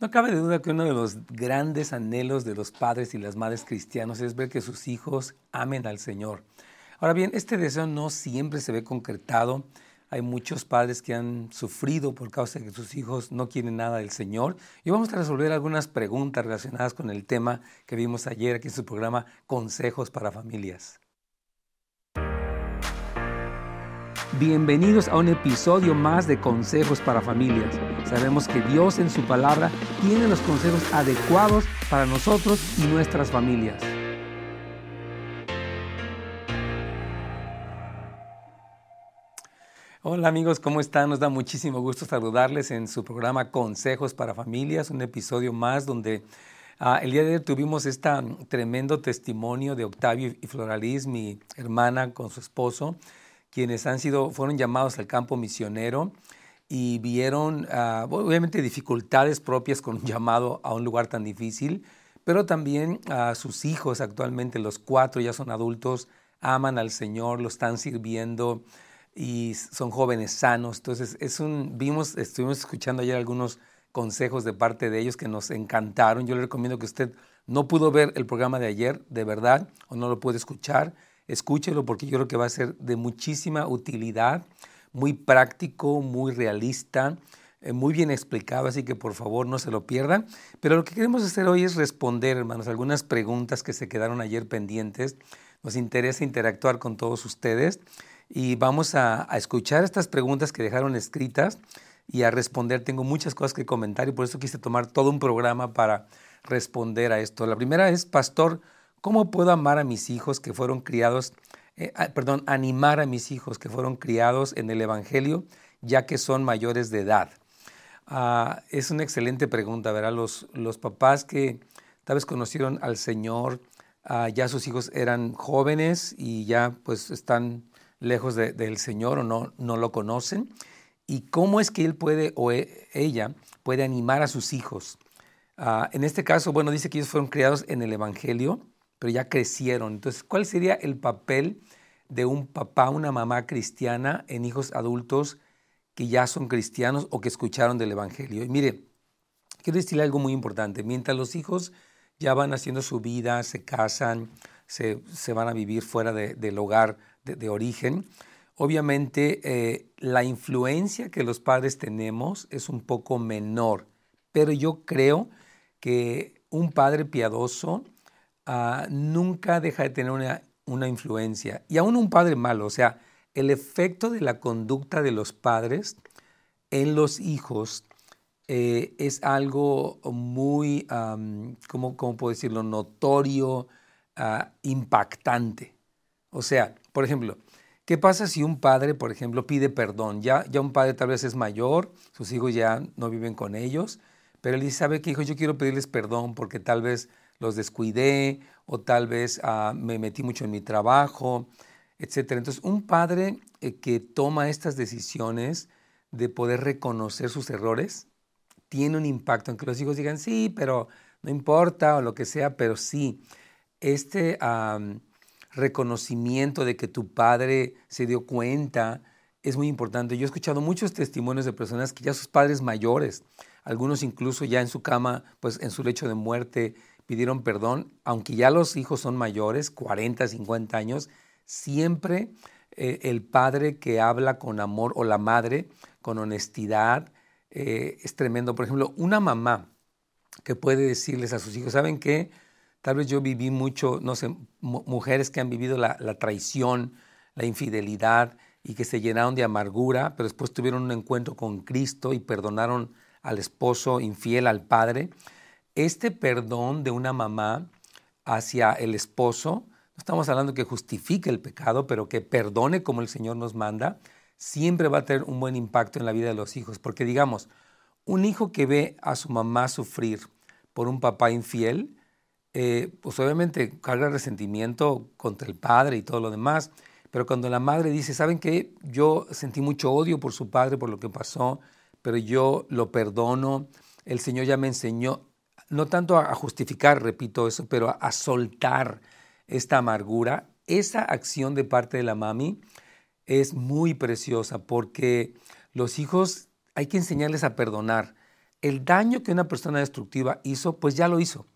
No cabe duda que uno de los grandes anhelos de los padres y las madres cristianos es ver que sus hijos amen al Señor. Ahora bien, este deseo no siempre se ve concretado. Hay muchos padres que han sufrido por causa de que sus hijos no quieren nada del Señor. Y vamos a resolver algunas preguntas relacionadas con el tema que vimos ayer aquí en su programa Consejos para Familias. Bienvenidos a un episodio más de Consejos para Familias. Sabemos que Dios en su palabra tiene los consejos adecuados para nosotros y nuestras familias. Hola amigos, ¿cómo están? Nos da muchísimo gusto saludarles en su programa Consejos para Familias, un episodio más donde ah, el día de hoy tuvimos este tremendo testimonio de Octavio y Floralis, mi hermana con su esposo, quienes han sido, fueron llamados al campo misionero y vieron ah, obviamente dificultades propias con un llamado a un lugar tan difícil, pero también a sus hijos actualmente, los cuatro ya son adultos, aman al Señor, lo están sirviendo y son jóvenes sanos. Entonces, es un, vimos, estuvimos escuchando ayer algunos consejos de parte de ellos que nos encantaron. Yo le recomiendo que usted no pudo ver el programa de ayer, de verdad, o no lo puede escuchar escúchelo porque yo creo que va a ser de muchísima utilidad, muy práctico, muy realista, eh, muy bien explicado, así que por favor no se lo pierdan. Pero lo que queremos hacer hoy es responder, hermanos, algunas preguntas que se quedaron ayer pendientes. Nos interesa interactuar con todos ustedes y vamos a, a escuchar estas preguntas que dejaron escritas y a responder. Tengo muchas cosas que comentar y por eso quise tomar todo un programa para responder a esto. La primera es, Pastor, ¿Cómo puedo amar a mis hijos que fueron criados, eh, ah, perdón, animar a mis hijos que fueron criados en el Evangelio, ya que son mayores de edad? Ah, es una excelente pregunta, ¿verdad? Los, los papás que tal vez conocieron al Señor, ah, ya sus hijos eran jóvenes y ya pues están lejos del Señor o no, no lo conocen. ¿Y cómo es que él puede o e, ella puede animar a sus hijos? en este caso, bueno, dice que ellos fueron criados en el Evangelio pero ya crecieron. Entonces, ¿cuál sería el papel de un papá, una mamá cristiana en hijos adultos que ya son cristianos o que escucharon del Evangelio? Y mire, quiero decirle algo muy importante. Mientras los hijos ya van haciendo su vida, se casan, se, van a vivir fuera del hogar de, origen, obviamente eh, la influencia que los padres tenemos es un poco menor, pero yo creo que un padre piadoso Ah, nunca deja de tener una, influencia. Y aún un padre malo, o sea, el efecto de la conducta de los padres en los hijos eh, es algo muy, ¿cómo, puedo decirlo?, notorio, ah, impactante. O sea, por ejemplo, ¿qué pasa si un padre, por ejemplo, pide perdón? Ya, ya un padre tal vez es mayor, sus hijos ya no viven con ellos, pero él dice, ¿sabe qué, hijo? Yo quiero pedirles perdón porque tal vez los descuidé o tal vez ah, me metí mucho en mi trabajo, etc. Entonces, un padre eh, que toma estas decisiones de poder reconocer sus errores tiene un impacto en que los hijos digan, sí, pero no importa o lo que sea, pero sí, este reconocimiento de que tu padre se dio cuenta es muy importante. Yo he escuchado muchos testimonios de personas que ya sus padres mayores, algunos incluso ya en su cama, pues en su lecho de muerte, pidieron perdón, aunque ya los hijos son mayores, 40, 50 años, siempre eh, el padre que habla con amor o la madre con honestidad eh, es tremendo. Por ejemplo, una mamá que puede decirles a sus hijos, ¿saben qué? Tal vez yo viví mucho, no sé, mujeres que han vivido la, la traición, la infidelidad y que se llenaron de amargura, pero después tuvieron un encuentro con Cristo y perdonaron al esposo infiel, al padre este perdón de una mamá hacia el esposo, no estamos hablando que justifique el pecado, pero que perdone como el Señor nos manda, siempre va a tener un buen impacto en la vida de los hijos. Porque digamos, un hijo que ve a su mamá sufrir por un papá infiel, eh, pues obviamente carga resentimiento contra el padre y todo lo demás. Pero cuando la madre dice, ¿saben qué? Yo sentí mucho odio por su padre, por lo que pasó, pero yo lo perdono, el Señor ya me enseñó, no tanto a justificar, repito eso, pero a, soltar esta amargura, esa acción de parte de la mami es muy preciosa porque los hijos hay que enseñarles a perdonar. el daño que una persona destructiva hizo, pues ya lo hizo,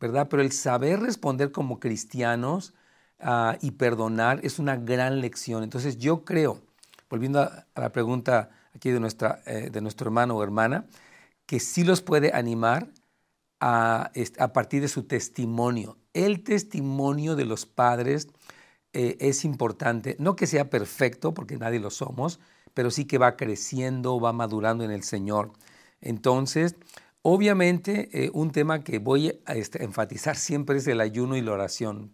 ¿verdad? Pero el saber responder como cristianos ah, y perdonar es una gran lección. Entonces yo creo, volviendo a, la pregunta aquí de, nuestra, eh, de nuestro hermano o hermana, que sí los puede animar a, a partir de su testimonio. El testimonio de los padres eh, es importante, no que sea perfecto, porque nadie lo somos, pero sí que va creciendo, va madurando en el Señor. Entonces, obviamente, eh, un tema que voy a este, enfatizar siempre es el ayuno y la oración.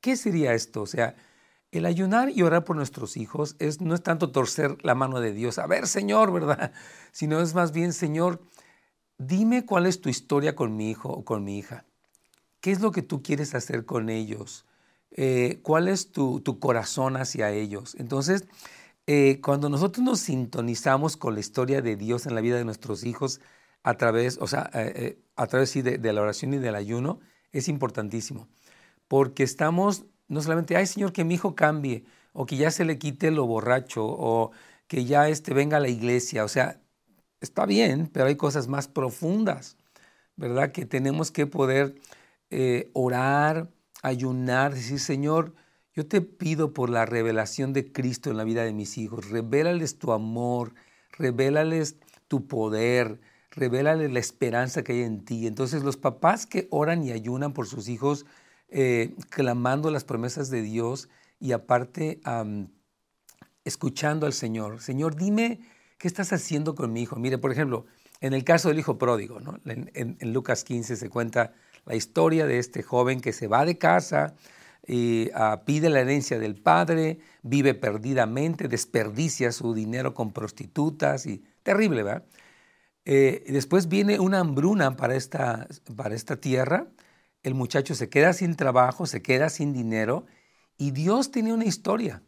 ¿Qué sería esto? O sea, el ayunar y orar por nuestros hijos es, no es tanto torcer la mano de Dios, a ver, Señor, ¿verdad? Sino es más bien, Señor, dime cuál es tu historia con mi hijo o con mi hija. ¿Qué es lo que tú quieres hacer con ellos? Eh, cuál es tu, corazón hacia ellos. Entonces, eh, cuando nosotros nos sintonizamos con la historia de Dios en la vida de nuestros hijos a través, o sea, eh, a través de, la oración y del ayuno, es importantísimo. Porque estamos, no solamente, ay Señor, que mi hijo cambie, o que ya se le quite lo borracho, o que ya este, venga a la iglesia. O sea, está bien, pero hay cosas más profundas, ¿verdad? Que tenemos que poder orar, ayunar, decir, Señor, yo te pido por la revelación de Cristo en la vida de mis hijos, revélales tu amor, revélales tu poder, revélales la esperanza que hay en ti. Entonces los papás que oran y ayunan por sus hijos, eh, clamando las promesas de Dios y aparte escuchando al Señor, Señor, dime qué estás haciendo con mi hijo. Mire, por ejemplo, en el caso del hijo pródigo, ¿no? en, en Lucas 15 se cuenta la historia de este joven que se va de casa, y, ah, pide la herencia del padre, vive perdidamente, desperdicia su dinero con prostitutas y terrible, ¿verdad? Eh, después viene una hambruna para esta, para esta tierra, el muchacho se queda sin trabajo, se queda sin dinero y Dios tenía una historia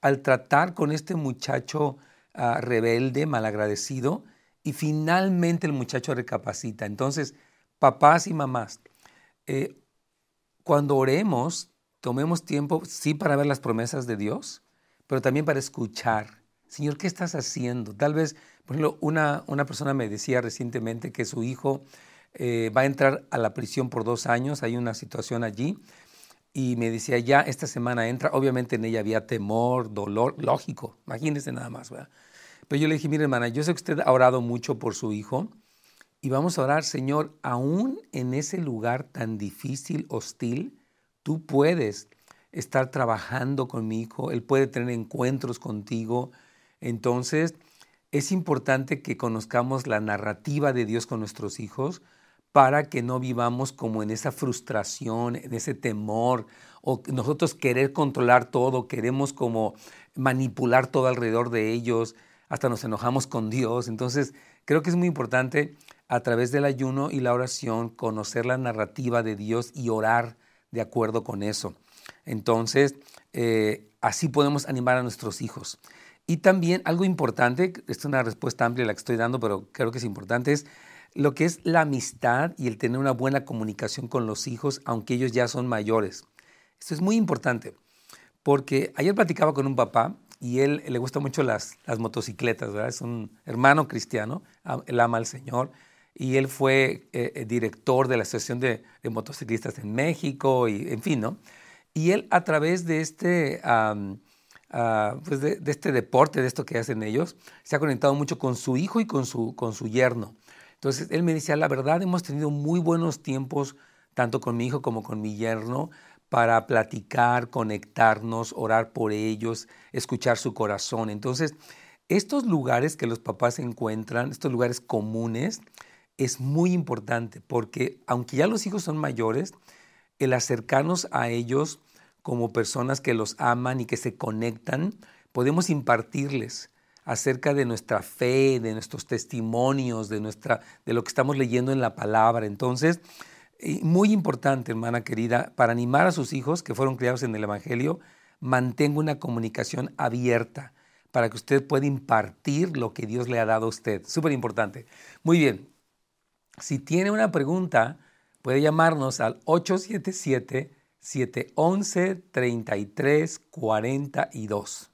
al tratar con este muchacho ah, rebelde, malagradecido, y finalmente el muchacho recapacita. Entonces, papás y mamás, eh, cuando oremos, tomemos tiempo, sí, para ver las promesas de Dios, pero también para escuchar. Señor, ¿qué estás haciendo? Tal vez, por ejemplo, una, una persona me decía recientemente que su hijo eh, va a entrar a la prisión por dos años, hay una situación allí, y me decía, ya esta semana entra, obviamente en ella había temor, dolor, lógico, imagínese nada más, ¿verdad? Pero yo le dije, mire hermana, yo sé que usted ha orado mucho por su hijo, y vamos a orar, Señor, aún en ese lugar tan difícil, hostil, tú puedes estar trabajando con mi hijo, él puede tener encuentros contigo. Entonces, es importante que conozcamos la narrativa de Dios con nuestros hijos para que no vivamos como en esa frustración, en ese temor, o nosotros querer controlar todo, queremos como manipular todo alrededor de ellos, hasta nos enojamos con Dios. Entonces, creo que es muy importante a través del ayuno y la oración, conocer la narrativa de Dios y orar de acuerdo con eso. Entonces, eh, así podemos animar a nuestros hijos. Y también algo importante, es una respuesta amplia la que estoy dando, pero creo que es importante, es lo que es la amistad y el tener una buena comunicación con los hijos, aunque ellos ya son mayores. Esto es muy importante, porque ayer platicaba con un papá y él le gusta mucho las, motocicletas, ¿verdad? Es un hermano cristiano, él ama al Señor y él fue eh, eh, director de la Asociación de, Motociclistas en México, y en fin, ¿no? Y él a través de este, ah, pues de, este deporte, de esto que hacen ellos, se ha conectado mucho con su hijo y con su, con su yerno. Entonces él me decía, la verdad hemos tenido muy buenos tiempos, tanto con mi hijo como con mi yerno, para platicar, conectarnos, orar por ellos, escuchar su corazón. Entonces, estos lugares que los papás encuentran, estos lugares comunes, es muy importante porque aunque ya los hijos son mayores, el acercarnos a ellos como personas que los aman y que se conectan, podemos impartirles acerca de nuestra fe, de nuestros testimonios, de, nuestra, de lo que estamos leyendo en la palabra. Entonces, muy importante, hermana querida, para animar a sus hijos que fueron criados en el Evangelio, mantenga una comunicación abierta para que usted pueda impartir lo que Dios le ha dado a usted. Súper importante. Muy bien, si tiene una pregunta, puede llamarnos al 877-711-3342.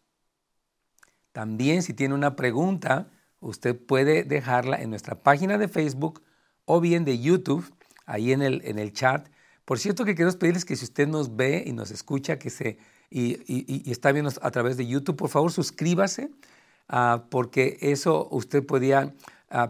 También si tiene una pregunta usted puede dejarla en nuestra página de Facebook o bien de YouTube, ahí en el, en el chat. Por cierto que quiero pedirles que si usted nos ve y nos escucha que se, y, está viendo a través de YouTube, por favor suscríbase, ah, porque eso usted podía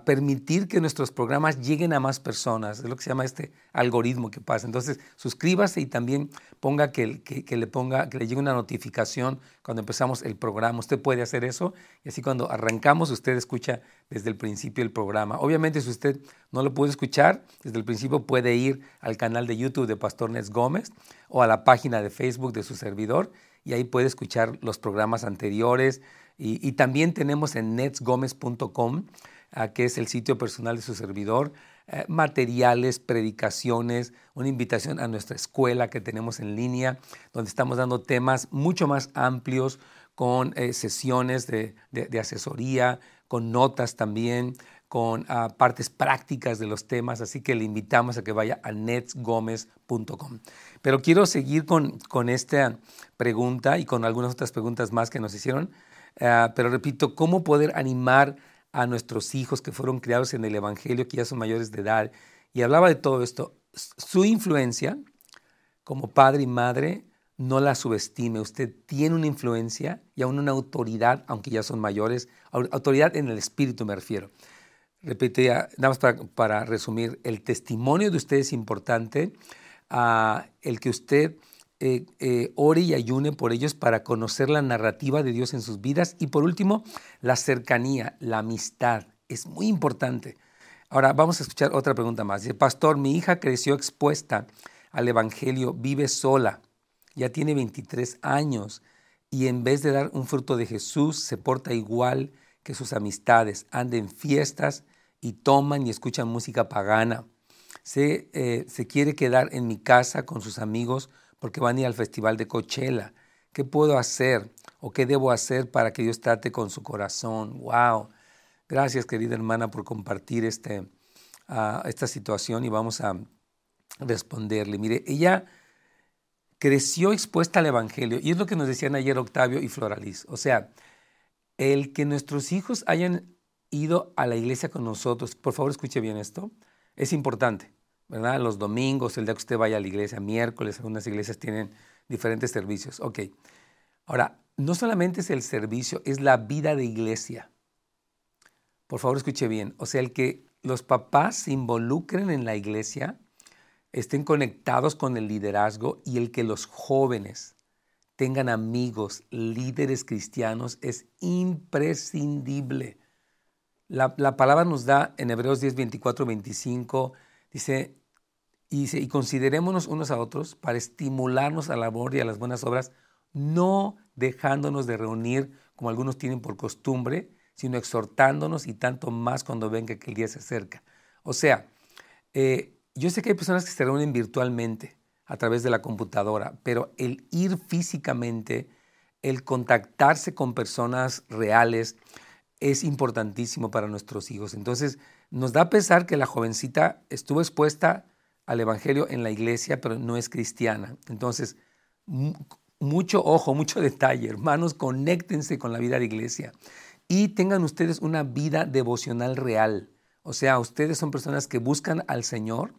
permitir que nuestros programas lleguen a más personas. Es lo que se llama este algoritmo que pasa. Entonces, suscríbase y también ponga que, que, le ponga, que le llegue una notificación cuando empezamos el programa. Usted puede hacer eso y así cuando arrancamos usted escucha desde el principio el programa. Obviamente, si usted no lo puede escuchar desde el principio, puede ir al canal de YouTube de Pastor Nets Gómez o a la página de Facebook de su servidor y ahí puede escuchar los programas anteriores. Y, y también tenemos en netsgomez.com que es el sitio personal de su servidor, eh, materiales, predicaciones, una invitación a nuestra escuela que tenemos en línea, donde estamos dando temas mucho más amplios con eh, sesiones de, asesoría, con notas también, con ah, partes prácticas de los temas, así que le invitamos a que vaya a netsgomez.com. Pero quiero seguir con, con, esta pregunta y con algunas otras preguntas más que nos hicieron, ah, pero repito, ¿cómo poder animar a nuestros hijos que fueron criados en el Evangelio, que ya son mayores de edad, y hablaba de todo esto. Su influencia como padre y madre, no la subestime. Usted tiene una influencia y aún una autoridad, aunque ya son mayores, autoridad en el espíritu me refiero. Repito ya, nada más para, resumir, el testimonio de usted es importante, ah, el que usted eh, eh, ore y ayune por ellos para conocer la narrativa de Dios en sus vidas. Y por último, la cercanía, la amistad. Es muy importante. Ahora vamos a escuchar otra pregunta más. Dice, Pastor, mi hija creció expuesta al Evangelio, vive sola, ya tiene 23 años y en vez de dar un fruto de Jesús, se porta igual que sus amistades, anda en fiestas y toman y escuchan música pagana. Se, eh, se quiere quedar en mi casa con sus amigos porque van a ir al festival de Coachella. ¿Qué puedo hacer o qué debo hacer para que Dios trate con su corazón? ¡Wow! Gracias, querida hermana, por compartir este, ah, esta situación y vamos a responderle. Mire, ella creció expuesta al Evangelio y es lo que nos decían ayer Octavio y Floralis. O sea, el que nuestros hijos hayan ido a la iglesia con nosotros, por favor escuche bien esto, es importante. ¿Verdad? Los domingos, el día que usted vaya a la iglesia, miércoles, algunas iglesias tienen diferentes servicios. Ok. Ahora, no solamente es el servicio, es la vida de iglesia. Por favor, escuche bien. O sea, el que los papás se involucren en la iglesia, estén conectados con el liderazgo y el que los jóvenes tengan amigos, líderes cristianos, es imprescindible. La, la palabra nos da en Hebreos 10, 24, 25, Dice, y, considerémonos unos a otros para estimularnos al amor y a las buenas obras, no dejándonos de reunir como algunos tienen por costumbre, sino exhortándonos y tanto más cuando venga que el día se acerca. O sea, eh, yo sé que hay personas que se reúnen virtualmente a través de la computadora, pero el ir físicamente, el contactarse con personas reales, es importantísimo para nuestros hijos. Entonces, nos da a pesar que la jovencita estuvo expuesta al Evangelio en la iglesia, pero no es cristiana. Entonces, mucho ojo, mucho detalle, hermanos, conéctense con la vida de iglesia y tengan ustedes una vida devocional real. O sea, ustedes son personas que buscan al Señor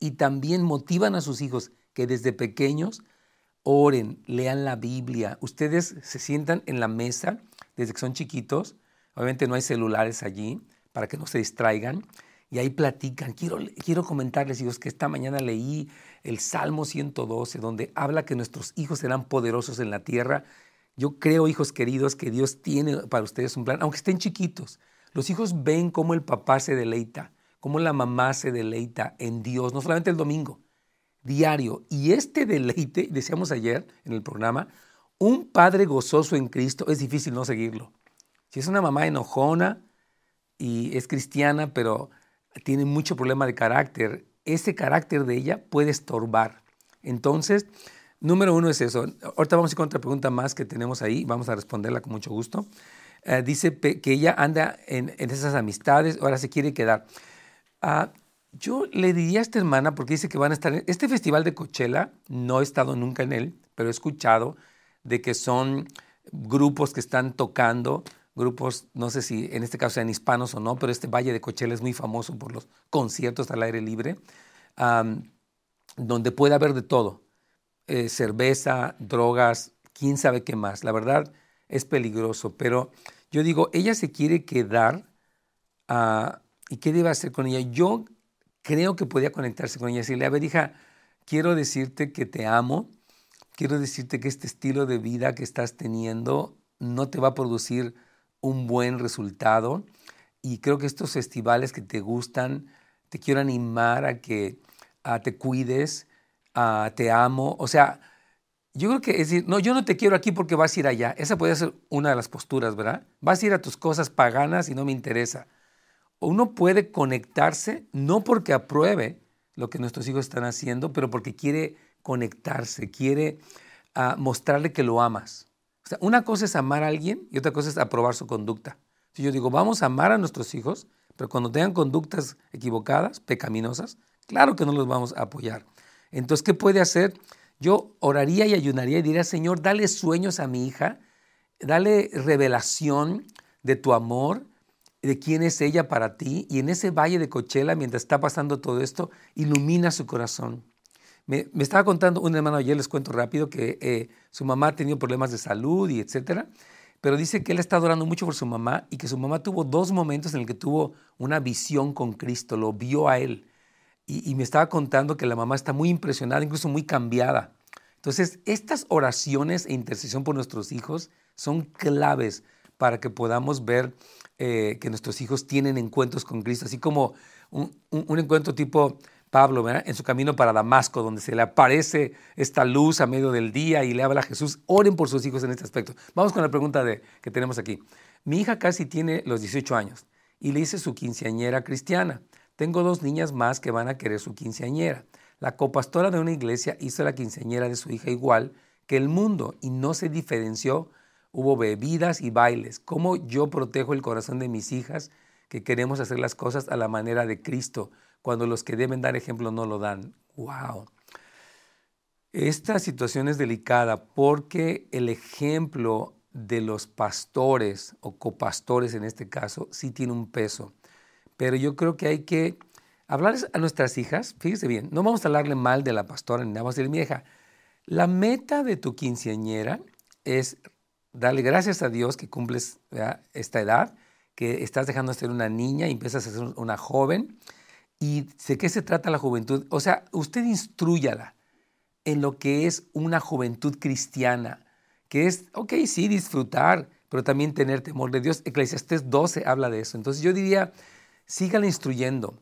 y también motivan a sus hijos que desde pequeños oren, lean la Biblia. Ustedes se sientan en la mesa desde que son chiquitos. Obviamente no hay celulares allí para que no se distraigan. Y ahí platican. Quiero, quiero comentarles, hijos, que esta mañana leí el Salmo 112, donde habla que nuestros hijos serán poderosos en la tierra. Yo creo, hijos queridos, que Dios tiene para ustedes un plan, aunque estén chiquitos. Los hijos ven cómo el papá se deleita, cómo la mamá se deleita en Dios, no solamente el domingo, diario. Y este deleite, decíamos ayer en el programa, un padre gozoso en Cristo es difícil no seguirlo. Si es una mamá enojona, y es cristiana, pero tiene mucho problema de carácter, ese carácter de ella puede estorbar. Entonces, número uno es eso. Ahorita vamos a ir con otra pregunta más que tenemos ahí, vamos a responderla con mucho gusto. Eh, dice que ella anda en, esas amistades, ahora se quiere quedar. Ah, yo le diría a esta hermana, porque dice que van a estar en este festival de Coachella, no he estado nunca en él, pero he escuchado de que son grupos que están tocando grupos, no sé si en este caso sean hispanos o no, pero este Valle de Coachella es muy famoso por los conciertos al aire libre, donde puede haber de todo, eh, cerveza, drogas, quién sabe qué más. La verdad es peligroso, pero yo digo, ella se quiere quedar ah, y qué debe hacer con ella. Yo creo que podía conectarse con ella y decirle, a ver, hija, quiero decirte que te amo, quiero decirte que este estilo de vida que estás teniendo no te va a producir un buen resultado y creo que estos festivales que te gustan, te quiero animar a que te cuides, te amo, o sea, yo creo que es decir, no, yo no te quiero aquí porque vas a ir allá. Esa puede ser una de las posturas, ¿verdad? Vas a ir a tus cosas paganas y no me interesa. Uno puede conectarse no porque apruebe lo que nuestros hijos están haciendo, pero porque quiere conectarse, quiere ah, mostrarle que lo amas. Una cosa es amar a alguien y otra cosa es aprobar su conducta. Si yo digo, vamos a amar a nuestros hijos, pero cuando tengan conductas equivocadas, pecaminosas, claro que no los vamos a apoyar. Entonces, ¿qué puede hacer? Yo oraría y ayunaría y diría, Señor, dale sueños a mi hija, dale revelación de tu amor, de quién es ella para ti, y en ese valle de Cochela, mientras está pasando todo esto, ilumina su corazón. Me, estaba contando un hermano ayer, les cuento rápido, que eh, su mamá ha tenido problemas de salud y etcétera, pero dice que él está adorando mucho por su mamá y que su mamá tuvo dos momentos en el que tuvo una visión con Cristo, lo vio a él y, me estaba contando que la mamá está muy impresionada, incluso muy cambiada. Entonces, estas oraciones e intercesión por nuestros hijos son claves para que podamos ver eh, que nuestros hijos tienen encuentros con Cristo, así como un, encuentro tipo Pablo, ¿verdad? en su camino para Damasco, donde se le aparece esta luz a medio del día y le habla a Jesús. Oren por sus hijos en este aspecto. Vamos con la pregunta de, que tenemos aquí. Mi hija casi tiene los 18 años y le hice su quinceañera cristiana. Tengo dos niñas más que van a querer su quinceañera. La copastora de una iglesia hizo la quinceañera de su hija igual que el mundo y no se diferenció. Hubo bebidas y bailes. ¿Cómo yo protejo el corazón de mis hijas que queremos hacer las cosas a la manera de Cristo cuando los que deben dar ejemplo no lo dan? ¡Wow! Esta situación es delicada porque el ejemplo de los pastores o copastores en este caso sí tiene un peso pero yo creo que hay que hablarles a nuestras hijas, fíjese bien, no vamos a hablarle mal de la pastora ni vamos a decirle, mi hija, la meta de tu quinceañera es darle gracias a Dios que cumples esta edad, que estás dejando de ser una niña y empiezas a ser una joven. ¿Y de qué se trata la juventud? O sea, usted instruyala en lo que es una juventud cristiana, que es, ok, sí, disfrutar, pero también tener temor de Dios. Eclesiastés 12 habla de eso. Entonces yo diría, sígale instruyendo.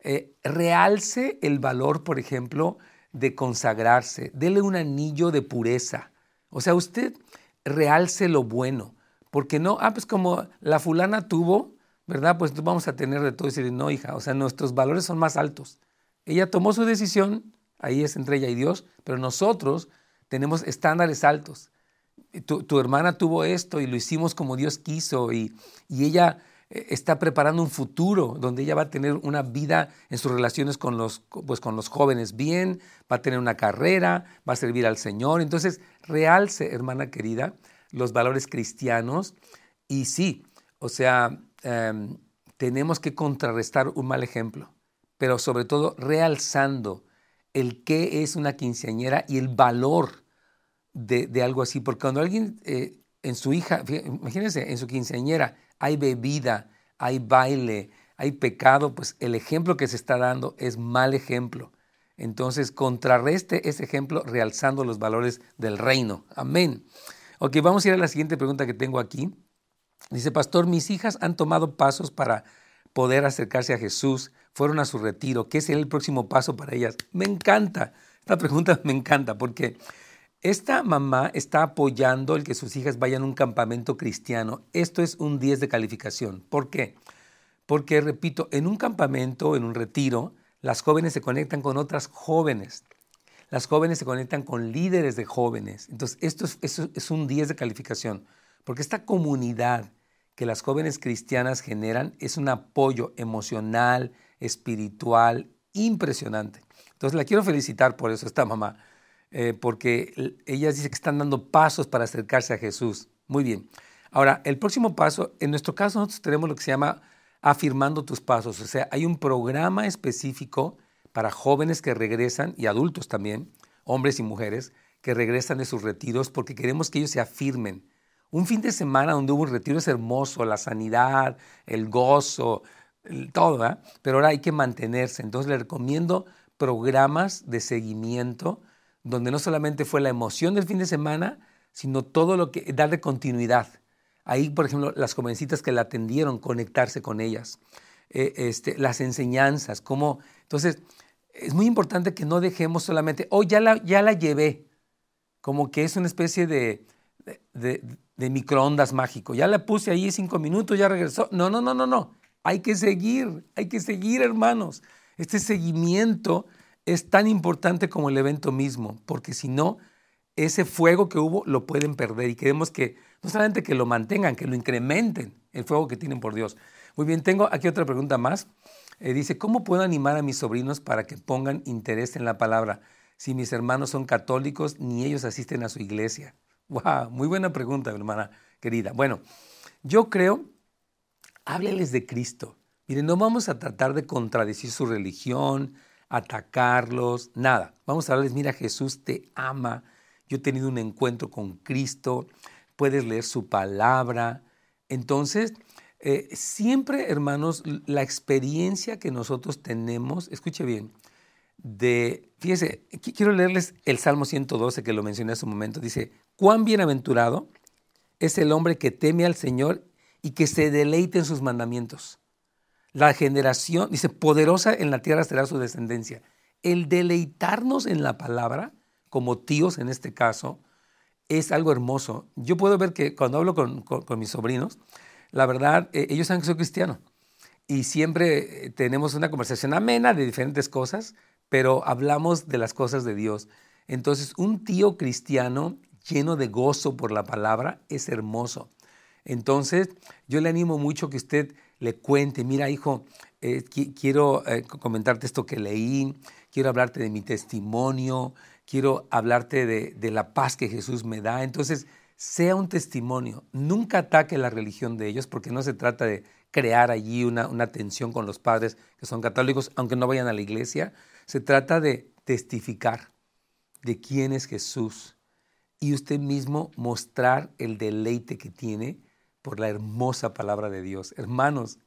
Eh, realce el valor, por ejemplo, de consagrarse. Dele un anillo de pureza. O sea, usted realce lo bueno. Porque no, ah, pues como la fulana tuvo, ¿verdad? Pues vamos a tener de todo y decir, no, hija, o sea, nuestros valores son más altos. Ella tomó su decisión, ahí es entre ella y Dios, pero nosotros tenemos estándares altos. Tu, tu hermana tuvo esto y lo hicimos como Dios quiso y, y ella eh, está preparando un futuro donde ella va a tener una vida en sus relaciones con los, pues con los jóvenes bien, va a tener una carrera, va a servir al Señor. Entonces, realce, hermana querida, los valores cristianos y sí, o sea, em, tenemos que contrarrestar un mal ejemplo, pero sobre todo realzando el qué es una quinceañera y el valor de, algo así, porque cuando alguien eh, en su hija, imagínense, en su quinceañera, hay bebida, hay baile, hay pecado, pues el ejemplo que se está dando es mal ejemplo. Entonces, contrarreste ese ejemplo realzando los valores del reino. Amén. Ok, vamos a ir a la siguiente pregunta que tengo aquí. Dice, pastor, mis hijas han tomado pasos para poder acercarse a Jesús, fueron a su retiro. ¿Qué será el próximo paso para ellas? Me encanta. Esta pregunta me encanta porque esta mamá está apoyando el que sus hijas vayan a un campamento cristiano. Esto es un 10 de calificación. ¿Por qué? Porque, repito, en un campamento, en un retiro, las jóvenes se conectan con otras jóvenes. Las jóvenes se conectan con líderes de jóvenes. Entonces, esto es, es un 10 de calificación. Porque esta comunidad que las jóvenes cristianas generan es un apoyo emocional, espiritual, impresionante. Entonces, la quiero felicitar por eso, esta mamá eh, porque ellas dicen que están dando pasos para acercarse a Jesús. Muy bien. Ahora, el próximo paso, en nuestro caso nosotros tenemos lo que se llama afirmando tus pasos, o sea, hay un programa específico para jóvenes que regresan y adultos también, hombres y mujeres, que regresan de sus retiros porque queremos que ellos se afirmen. Un fin de semana donde hubo un retiro es hermoso, la sanidad, el gozo, todo, ¿verdad? pero ahora hay que mantenerse. Entonces le recomiendo programas de seguimiento donde no solamente fue la emoción del fin de semana, sino todo lo que, darle continuidad. Ahí, por ejemplo, las jovencitas que la atendieron, conectarse con ellas, eh, este, las enseñanzas, cómo... Entonces, es muy importante que no dejemos solamente, oh, ya la, ya la llevé, como que es una especie de microondas mágico. Ya la puse ahí cinco minutos, ya regresó. No, no, no, no, no. Hay que seguir, hay que seguir, hermanos. Este seguimiento es tan importante como el evento mismo, porque si no, ese fuego que hubo lo pueden perder y queremos que no solamente que lo mantengan, que lo incrementen el fuego que tienen por Dios. Muy bien, tengo aquí otra pregunta más. Eh, dice, ¿cómo puedo animar a mis sobrinos para que pongan interés en la palabra si mis hermanos son católicos ni ellos asisten a su iglesia? Wow, muy buena pregunta, hermana querida. Bueno, yo creo, hábleles de Cristo. Miren, no vamos a tratar de contradecir su religión, atacarlos, nada. Vamos a hablarles, mira, Jesús te ama, yo he tenido un encuentro con Cristo, puedes leer su palabra. Entonces, eh, siempre, hermanos, la experiencia que nosotros tenemos, escuche bien, de, fíjese, quiero leerles el Salmo 112 que lo mencioné hace un momento, dice, cuán bienaventurado es el hombre que teme al Señor y que se deleite en sus mandamientos. La generación, dice, poderosa en la tierra será su descendencia. El deleitarnos en la palabra, como tíos en este caso, es algo hermoso. Yo puedo ver que cuando hablo con, mis sobrinos, la verdad, eh, ellos saben que soy cristiano. Y siempre eh, tenemos una conversación amena de diferentes cosas, pero hablamos de las cosas de Dios. Entonces, un tío cristiano lleno de gozo por la palabra es hermoso. Entonces, yo le animo mucho que usted le cuente, mira hijo, eh, quiero eh, comentarte esto que leí, quiero hablarte de mi testimonio, quiero hablarte de, la paz que Jesús me da. Entonces, sea un testimonio, nunca ataque la religión de ellos porque no se trata de crear allí una, una tensión con los padres que son católicos, aunque no vayan a la iglesia, se trata de testificar de quién es Jesús y usted mismo mostrar el deleite que tiene por la hermosa palabra de Dios. Hermanos,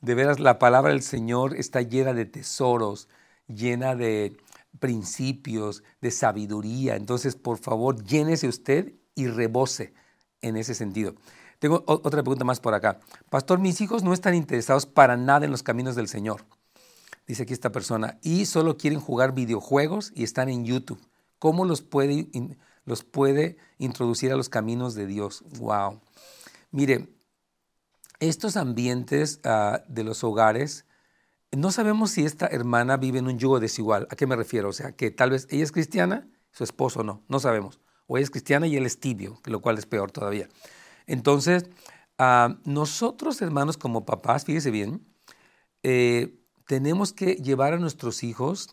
de veras la palabra del Señor está llena de tesoros, llena de principios, de sabiduría. Entonces, por favor, llénese usted y rebose en ese sentido. Tengo otra pregunta más por acá. Pastor, mis hijos no están interesados para nada en los caminos del Señor, dice aquí esta persona, y solo quieren jugar videojuegos y están en YouTube. ¿Cómo los puede, los puede introducir a los caminos de Dios? ¡Wow! Mire, estos ambientes ah, de los hogares, no sabemos si esta hermana vive en un yugo desigual. ¿A qué me refiero? O sea, que tal vez ella es cristiana, su esposo no, no sabemos. O ella es cristiana y él es tibio, lo cual es peor todavía. Entonces, ah, nosotros hermanos como papás, fíjese bien, eh, tenemos que llevar a nuestros hijos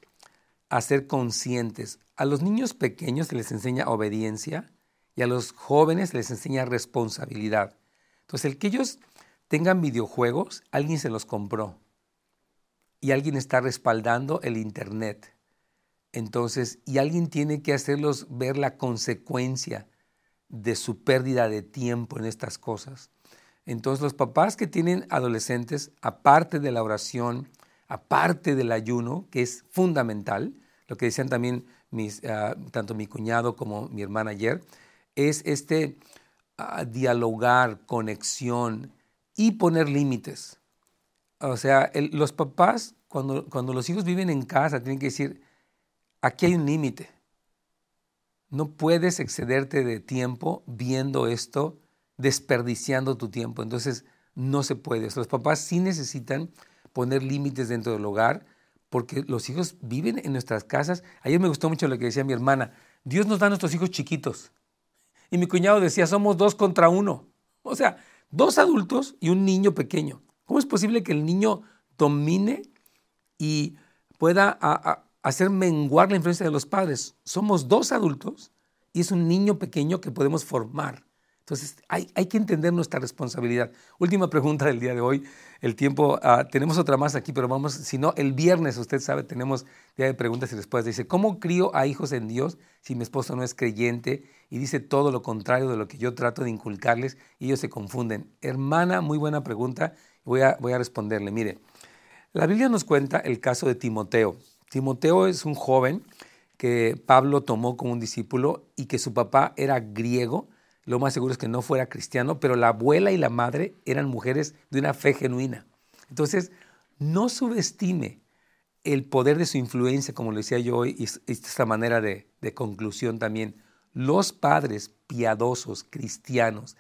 a ser conscientes. A los niños pequeños se les enseña obediencia y a los jóvenes se les enseña responsabilidad. Entonces, el que ellos tengan videojuegos, alguien se los compró y alguien está respaldando el Internet. Entonces, y alguien tiene que hacerlos ver la consecuencia de su pérdida de tiempo en estas cosas. Entonces, los papás que tienen adolescentes, aparte de la oración, aparte del ayuno, que es fundamental, lo que decían también ah, tanto mi cuñado como mi hermana ayer, es este dialogar, conexión y poner límites. O sea, los papás, cuando, cuando los hijos viven en casa, tienen que decir, aquí hay un límite. No puedes excederte de tiempo viendo esto, desperdiciando tu tiempo. Entonces, no se puede. los papás sí necesitan poner límites dentro del hogar porque los hijos viven en nuestras casas. Ayer me gustó mucho lo que decía mi hermana. Dios nos da nuestros hijos chiquitos. Y mi cuñado decía, somos dos contra uno. O sea, dos adultos y un niño pequeño. ¿Cómo es posible que el niño domine y pueda hacer menguar la influencia de los padres? Somos dos adultos y es un niño pequeño que podemos formar. Entonces, hay, hay, que entender nuestra responsabilidad. Última pregunta del día de hoy. El tiempo, uh, tenemos otra más aquí, pero vamos, si no, el viernes, usted sabe, tenemos día de preguntas y respuestas. Dice, ¿cómo crío a hijos en Dios si mi esposo no es creyente y dice todo lo contrario de lo que yo trato de inculcarles y ellos se confunden? Hermana, muy buena pregunta. Voy a, voy a responderle. Mire, la Biblia nos cuenta el caso de Timoteo. Timoteo es un joven que Pablo tomó como un discípulo y que su papá era griego lo más seguro es que no fuera cristiano, pero la abuela y la madre eran mujeres de una fe genuina. Entonces, no subestime el poder de su influencia, como lo decía yo hoy, y esta manera de, de conclusión también. Los padres piadosos, cristianos,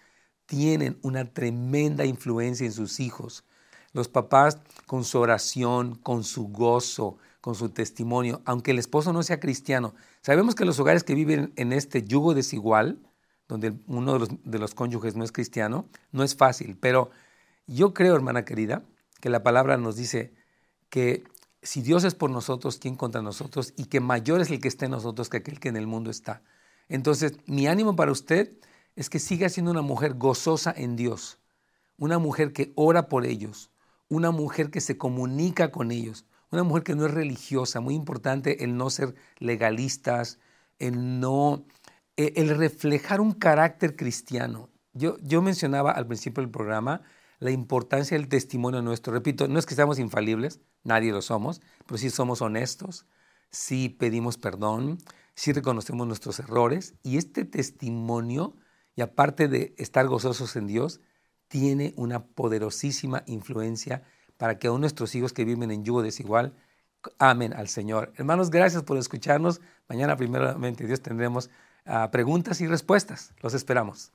tienen una tremenda influencia en sus hijos. Los papás con su oración, con su gozo, con su testimonio, aunque el esposo no sea cristiano. Sabemos que los hogares que viven en este yugo desigual, donde uno de los, de los cónyuges no es cristiano, no es fácil. Pero yo creo, hermana querida, que la palabra nos dice que si Dios es por nosotros, ¿quién contra nosotros? Y que mayor es el que esté en nosotros que aquel que en el mundo está. Entonces, mi ánimo para usted es que siga siendo una mujer gozosa en Dios, una mujer que ora por ellos, una mujer que se comunica con ellos, una mujer que no es religiosa, muy importante el no ser legalistas, el no eh, el reflejar un carácter cristiano. Yo, yo mencionaba al principio del programa la importancia del testimonio nuestro. Repito, no es que seamos infalibles, nadie lo somos, pero sí somos honestos, sí pedimos perdón, sí reconocemos nuestros errores y este testimonio, y aparte de estar gozosos en Dios, tiene una poderosísima influencia para que aún nuestros hijos que viven en yugo desigual amen al Señor. Hermanos, gracias por escucharnos. Mañana primeramente Dios tendremos preguntas y respuestas. Los esperamos.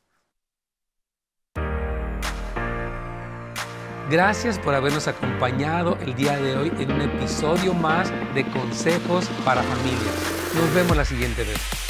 Gracias por habernos acompañado el día de hoy en un episodio más de Consejos para Familias. Nos vemos la siguiente vez.